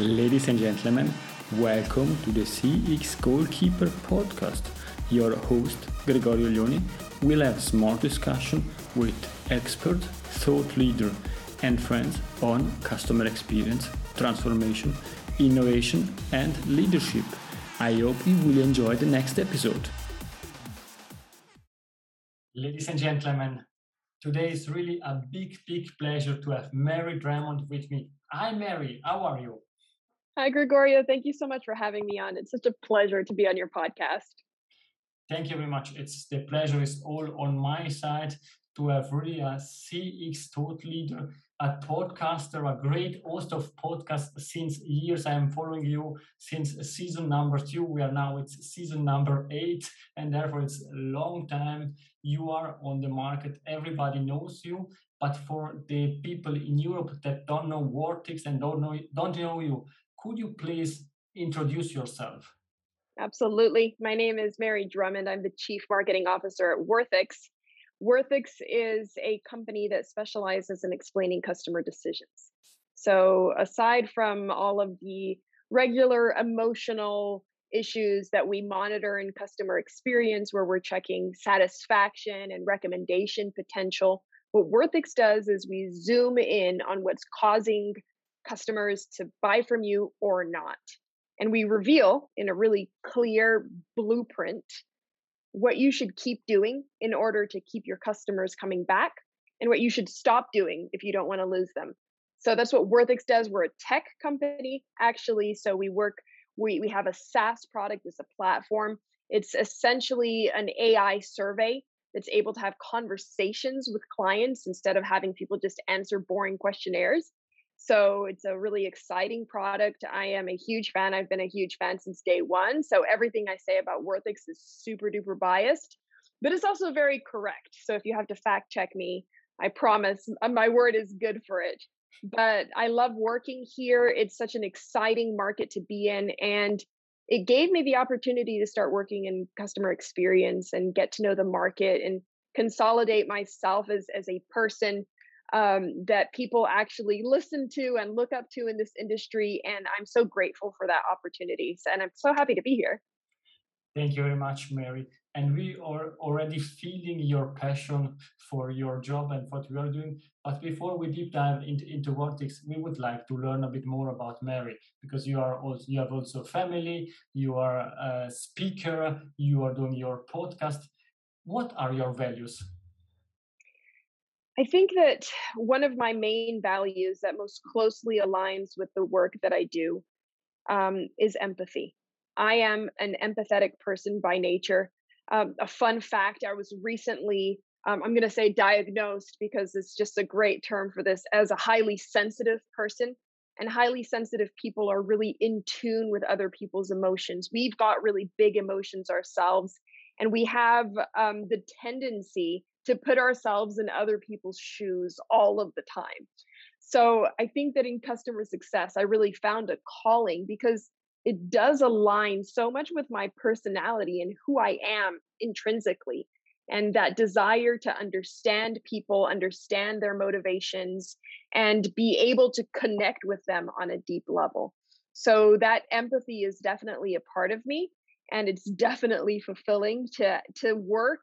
Ladies and gentlemen, welcome to the CX Goalkeeper podcast. Your host, Gregorio Leoni, will have smart discussion with expert, thought leader, and friends on customer experience, transformation, innovation, and leadership. I hope you will enjoy the next episode. Ladies and gentlemen, today is really a big, big pleasure to have Mary Drummond with me. Hi, Mary. How are you? Hi, Gregorio. Thank you so much for having me on. It's such a pleasure to be on your podcast. Thank you very much. It's the pleasure is all on my side to have really a CX thought leader, a podcaster, a great host of podcasts since years. I am following you since season number two. We are now it's season number eight, and therefore it's a long time. You are on the market. Everybody knows you. But for the people in Europe that don't know Worthix and don't know don't know you, could you please introduce yourself? Absolutely. My name is Mary Drummond. I'm the Chief Marketing Officer at Worthix. Worthix is a company that specializes in explaining customer decisions. So, aside from all of the regular emotional issues that we monitor in customer experience, where we're checking satisfaction and recommendation potential, what Worthix does is we zoom in on what's causing customers to buy from you or not. And we reveal in a really clear blueprint what you should keep doing in order to keep your customers coming back and what you should stop doing if you don't want to lose them. So that's what Worthix does. We're a tech company, actually. So we work, we, we have a SaaS product, it's a platform. It's essentially an AI survey that's able to have conversations with clients instead of having people just answer boring questionnaires. So it's a really exciting product. I am a huge fan. I've been a huge fan since day one. So everything I say about Worthix is super duper biased, but it's also very correct. So if you have to fact check me, I promise uh, my word is good for it. But I love working here. It's such an exciting market to be in. And it gave me the opportunity to start working in customer experience and get to know the market and consolidate myself as, as a person um, that people actually listen to and look up to in this industry. And I'm so grateful for that opportunity. And I'm so happy to be here. Thank you very much, Mary. And we are already feeling your passion for your job and what we are doing. But before we deep dive into, into Worthix, we would like to learn a bit more about Mary because you are also you have also family, you are a speaker, you are doing your podcast. What are your values? I think that one of my main values that most closely aligns with the work that I do um, is empathy. I am an empathetic person by nature. Um, a fun fact I was recently, um, I'm going to say diagnosed because it's just a great term for this, as a highly sensitive person. And highly sensitive people are really in tune with other people's emotions. We've got really big emotions ourselves, and we have um, the tendency to put ourselves in other people's shoes all of the time. So I think that in customer success, I really found a calling because it does align so much with my personality and who I am intrinsically. And that desire to understand people, understand their motivations, and be able to connect with them on a deep level. So that empathy is definitely a part of me. And it's definitely fulfilling to, to work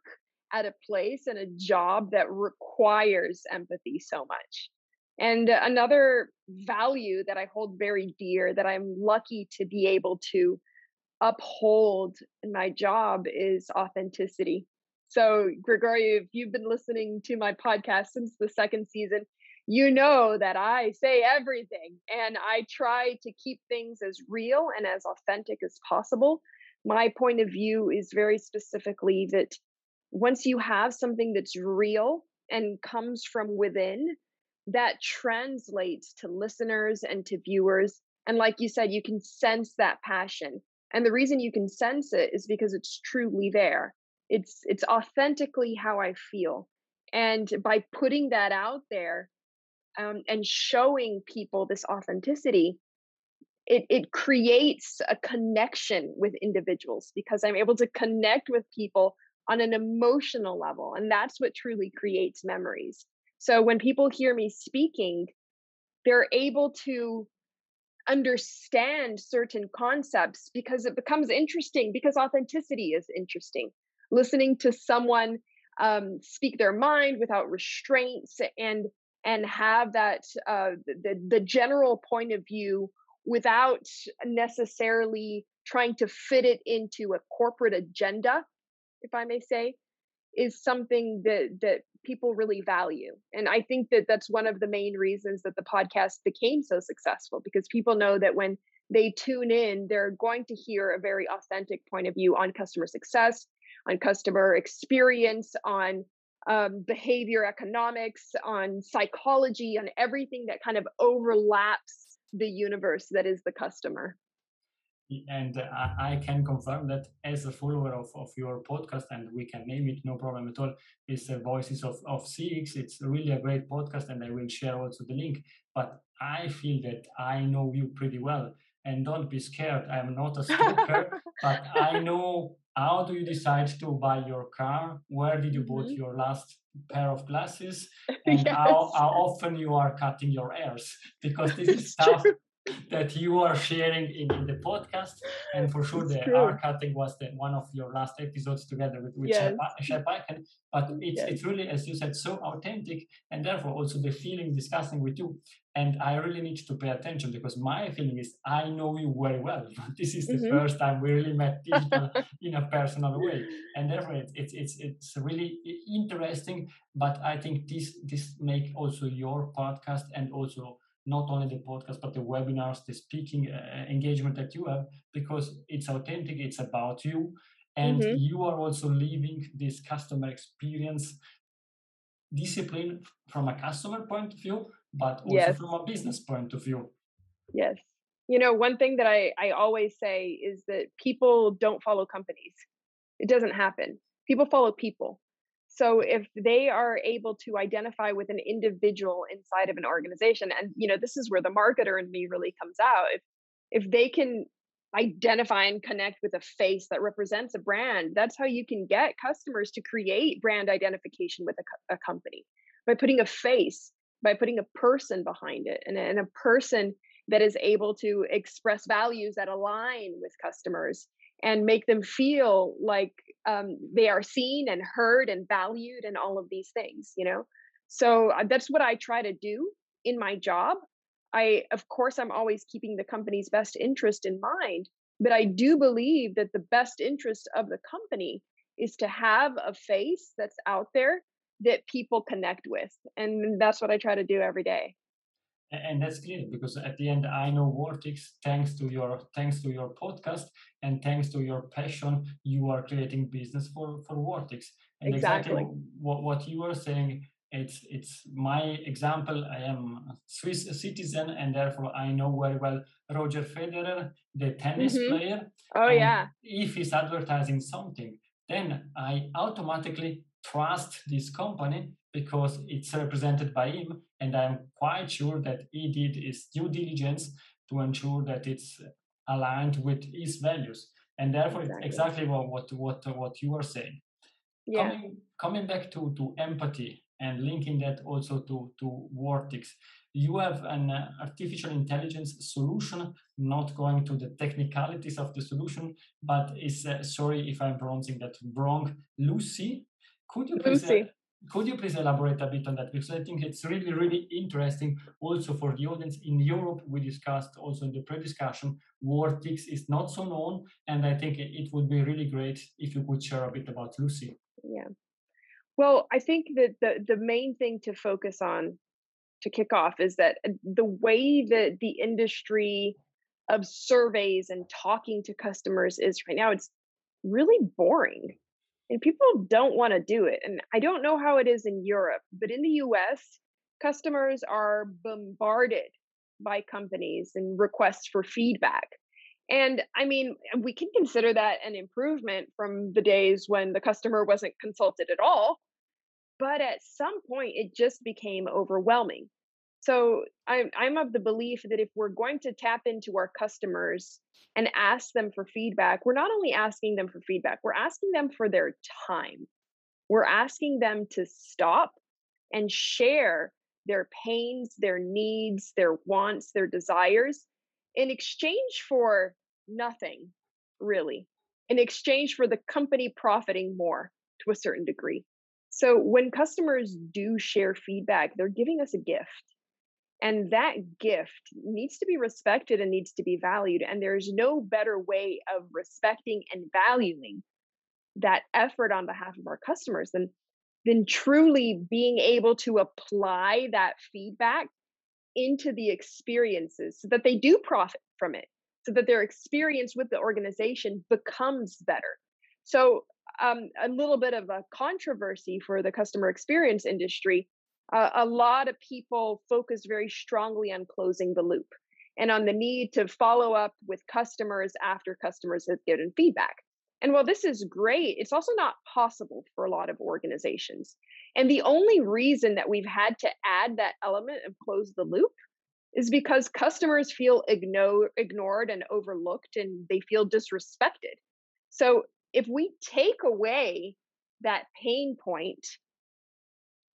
at a place and a job that requires empathy so much. And another value that I hold very dear that I'm lucky to be able to uphold in my job is authenticity. So, Gregorio, if you've been listening to my podcast since the second season, you know that I say everything and I try to keep things as real and as authentic as possible. My point of view is very specifically that once you have something that's real and comes from within, that translates to listeners and to viewers. And like you said, you can sense that passion. And the reason you can sense it is because it's truly there. It's it's authentically how I feel. And by putting that out there um, and showing people this authenticity, it, it creates a connection with individuals because I'm able to connect with people on an emotional level. And that's what truly creates memories. So when people hear me speaking, they're able to understand certain concepts because it becomes interesting because authenticity is interesting listening to someone um, speak their mind without restraints and and have that uh, the the general point of view without necessarily trying to fit it into a corporate agenda if i may say is something that that people really value. And i think that that's one of the main reasons that the podcast became so successful because people know that when they tune in they're going to hear a very authentic point of view on customer success on customer experience on um, behavior economics on psychology on everything that kind of overlaps the universe that is the customer and I, I, can confirm that as a follower of, of your podcast and we can name it no problem at all is uh, voices of, of cx it's really a great podcast and i will share also the link. But i feel that i know you pretty well. And don't be scared i'm not a stalker but i know how do you decide to buy your car? Where did you mm-hmm. bought your last pair of glasses? And yes. how, how often you are cutting your hairs? Because this is stuff that you are sharing in, in the podcast. And for sure, it's the true. cutting was the, one of your last episodes together with, with yes. Shep But it's, yes. it's really, as you said, so authentic. And therefore, also the feeling discussing with you. And I really need to pay attention because my feeling is I know you very well. this is the mm-hmm. first time we really met digital in a personal way. And therefore, it's, it's, it's, it's really interesting. But I think this, this make also your podcast and also not only the podcast but the webinars the speaking uh, engagement that you have because it's authentic it's about you. And mm-hmm. you are also living this customer experience discipline from a customer point of view but also yes. from a business point of view. Yes. You know one thing that i i always say is that people don't follow companies. It doesn't happen. People follow people so if they are able to identify with an individual inside of an organization and you know this is where the marketer in me really comes out if if they can identify and connect with a face that represents a brand that's how you can get customers to create brand identification with a, a company by putting a face by putting a person behind it and, and a person that is able to express values that align with customers and make them feel like um, they are seen and heard and valued and all of these things you know? So uh, that's what i try to do in my job. I of course i'm always keeping the company's best interest in mind but i do believe that the best interest of the company is to have a face that's out there that people connect with and that's what i try to do every day and that's clear because at the end i know Worthix thanks to your thanks to your podcast and thanks to your passion you are creating business for for Worthix. And exactly, exactly. what, what you are saying it's it's my example. I am a swiss citizen and therefore i know very well roger federer the tennis mm-hmm. player. Oh yeah. if he's advertising something then i automatically trust this company because it's represented by him and i'm quite sure that he did his due diligence to ensure that it's aligned with his values and therefore exactly. it's exactly what what what, what you are saying yeah. coming coming back to to empathy and linking that also to to Worthix you have an uh, artificial intelligence solution not going to the technicalities of the solution but is uh, sorry if i'm pronouncing that wrong lucy could you please uh, could you please elaborate a bit on that? Because I think it's really, really interesting also for the audience. In Europe, we discussed also in the pre-discussion, Worthix is not so known. And I think it would be really great if you could share a bit about Lucy. Yeah. Well, I think that the, the main thing to focus on to kick off is that uh, the way that the industry of surveys and talking to customers is right now, it's really boring and people don't want to do it. And I don't know how it is in Europe, but in the US, customers are bombarded by companies and requests for feedback. And I mean, we can consider that an improvement from the days when the customer wasn't consulted at all. But at some point, it just became overwhelming. So I'm, I'm of the belief that if we're going to tap into our customers and ask them for feedback, we're not only asking them for feedback, we're asking them for their time. We're asking them to stop and share their pains, their needs, their wants, their desires, in exchange for nothing, really, in exchange for the company profiting more to a certain degree. So when customers do share feedback, they're giving us a gift. And that gift needs to be respected and needs to be valued. And there's no better way of respecting and valuing that effort on behalf of our customers than, than truly being able to apply that feedback into the experiences so that they do profit from it, so that their experience with the organization becomes better. So, um, a little bit of a controversy for the customer experience industry. A lot of people focus very strongly on closing the loop and on the need to follow up with customers after customers have given feedback. And while this is great, it's also not possible for a lot of organizations. And the only reason that we've had to add that element of close the loop is because customers feel igno- ignored and overlooked and they feel disrespected. So if we take away that pain point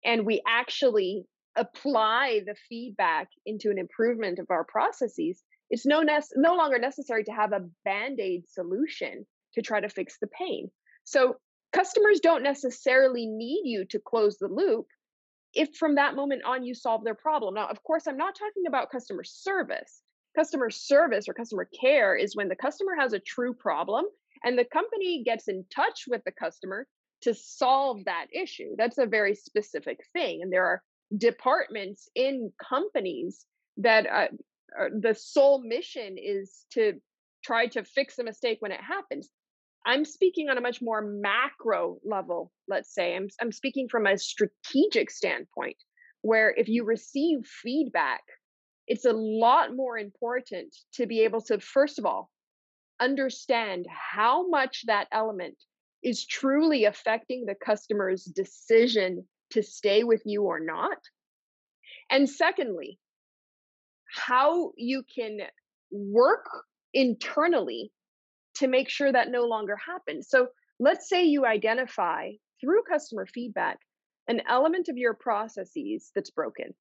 and we actually apply the feedback into an improvement of our processes, it's no, nece- no longer necessary to have a band aid solution to try to fix the pain. So customers don't necessarily need you to close the loop if from that moment on you solve their problem. Now, of course, I'm not talking about customer service. Customer service or customer care is when the customer has a true problem and the company gets in touch with the customer to solve that issue. That's a very specific thing. And there are departments in companies that uh, the sole mission is to try to fix a mistake when it happens. I'm speaking on a much more macro level, let's say. I'm, I'm speaking from a strategic standpoint, where if you receive feedback, it's a lot more important to be able to, first of all, understand how much that element is truly affecting the customer's decision to stay with you or not. And secondly, how you can work internally to make sure that no longer happens. So let's say you identify through customer feedback an element of your processes that's broken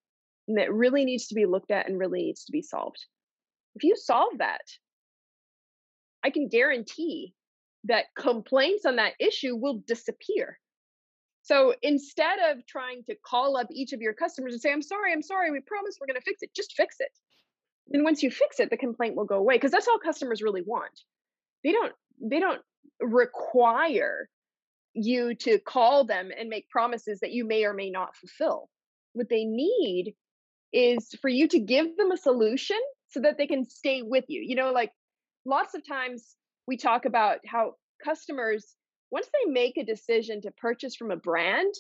and that really needs to be looked at and really needs to be solved. If you solve that, I can guarantee that complaints on that issue will disappear. So instead of trying to call up each of your customers and say, I'm sorry, I'm sorry, we promise we're going to fix it, just fix it. And once you fix it, the complaint will go away because that's all customers really want they don't they don't require you to call them and make promises that you may or may not fulfill. What they need is for you to give them a solution so that they can stay with you. You know, like lots of times we talk about how customers, once they make a decision to purchase from a brand,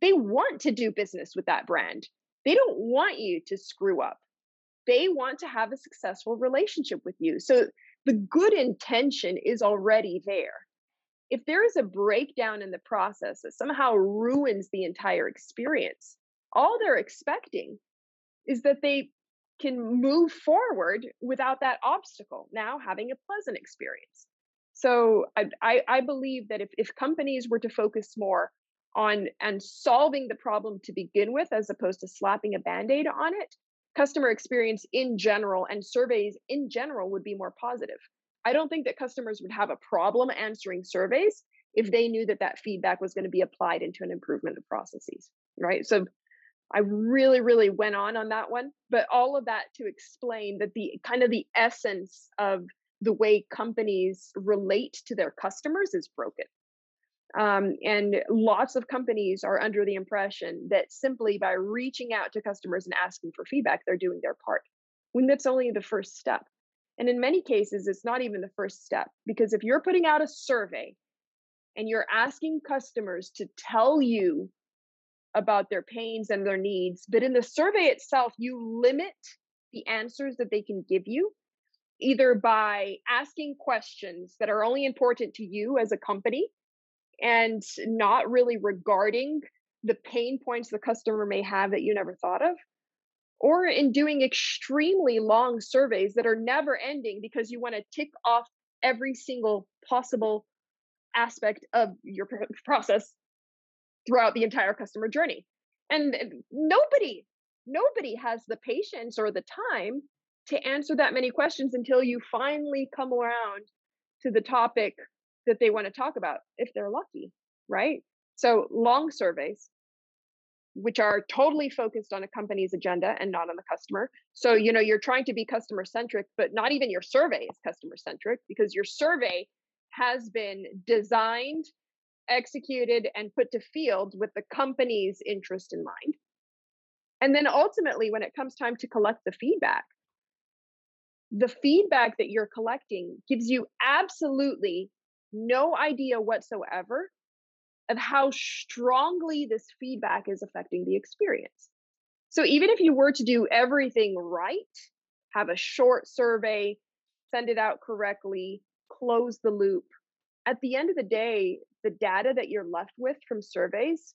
they want to do business with that brand. They don't want you to screw up. They want to have a successful relationship with you. So the good intention is already there. If there is a breakdown in the process that somehow ruins the entire experience, all they're expecting is that they can move forward without that obstacle, now having a pleasant experience. So I, I, I believe that if, if companies were to focus more on and solving the problem to begin with, as opposed to slapping a band-aid on it, customer experience in general and surveys in general would be more positive. I don't think that customers would have a problem answering surveys if they knew that that feedback was going to be applied into an improvement of processes, right? So I really, really went on on that one, but all of that to explain that the kind of the essence of the way companies relate to their customers is broken. Um, and lots of companies are under the impression that simply by reaching out to customers and asking for feedback, they're doing their part, when that's only the first step. And in many cases, it's not even the first step, because if you're putting out a survey and you're asking customers to tell you about their pains and their needs, but in the survey itself, you limit the answers that they can give you either by asking questions that are only important to you as a company and not really regarding the pain points the customer may have that you never thought of or in doing extremely long surveys that are never ending because you want to tick off every single possible aspect of your process throughout the entire customer journey and uh, nobody nobody has the patience or the time to answer that many questions until you finally come around to the topic that they want to talk about if they're lucky, right? So long surveys, which are totally focused on a company's agenda and not on the customer. So, you know, you're trying to be customer centric, but not even your survey is customer centric because your survey has been designed, executed, and put to field with the company's interest in mind. And then ultimately, when it comes time to collect the feedback, the feedback that you're collecting gives you absolutely no idea whatsoever of how strongly this feedback is affecting the experience. So even if you were to do everything right, have a short survey, send it out correctly, close the loop, at the end of the day, the data that you're left with from surveys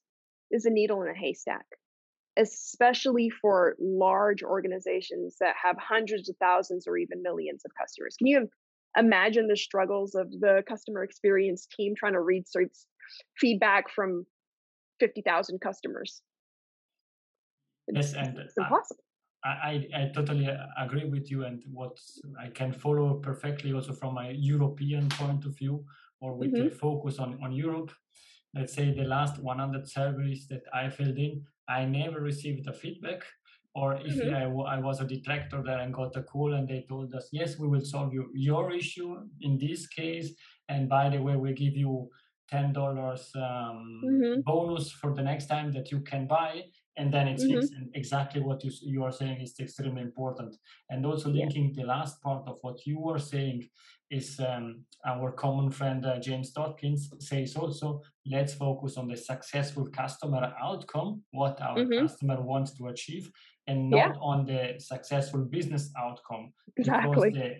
is a needle in a haystack, especially for large organizations that have hundreds of thousands or even millions of customers. Can you imagine the struggles of the customer experience team trying to read feedback from 50,000 customers. It's, yes, and it's impossible. I, I totally agree with you, and what I can follow perfectly also from my European point of view, or with mm-hmm. focus on, on Europe. Let's say the last 100 surveys that I filled in, I never received a feedback. Or if mm-hmm. I, I was a detractor there and got a call and they told us, yes, we will solve you, your issue in this case. And by the way, we give you ten dollars um, mm-hmm. bonus for the next time that you can buy and then it's mm-hmm. exactly what you, you are saying is extremely important and also linking yeah. the last part of what you were saying is um, our common friend uh, james Dodkins says also let's focus on the successful customer outcome what our mm-hmm. customer wants to achieve and not yeah. on the successful business outcome exactly. because the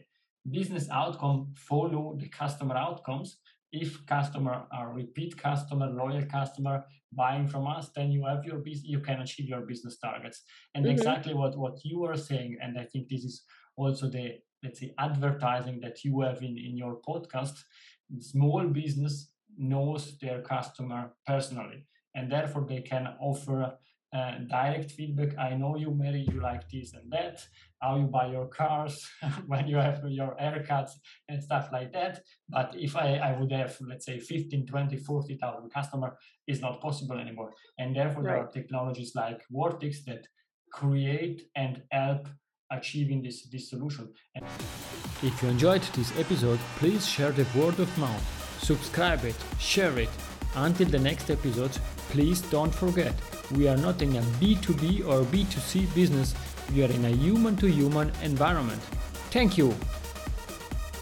business outcome follow the customer outcomes if customer are repeat customer loyal customer buying from us then you have your business you can achieve your business targets and mm-hmm. exactly what what you are saying and i think this is also the let's say advertising that you have in in your podcast small business knows their customer personally and therefore they can offer uh, direct feedback. I know you, Mary, you like this and that, how you buy your cars, when you have your haircuts and stuff like that. But if I, I would have, let's say, 15, 20, 40,000 customer, is not possible anymore. And therefore, right. there are technologies like Worthix that create and help achieving this, this solution. And if you enjoyed this episode, please share the word of mouth, subscribe it, share it. Until the next episode, please don't forget we are not in a B2B or B2C business, we are in a human to human environment. Thank you.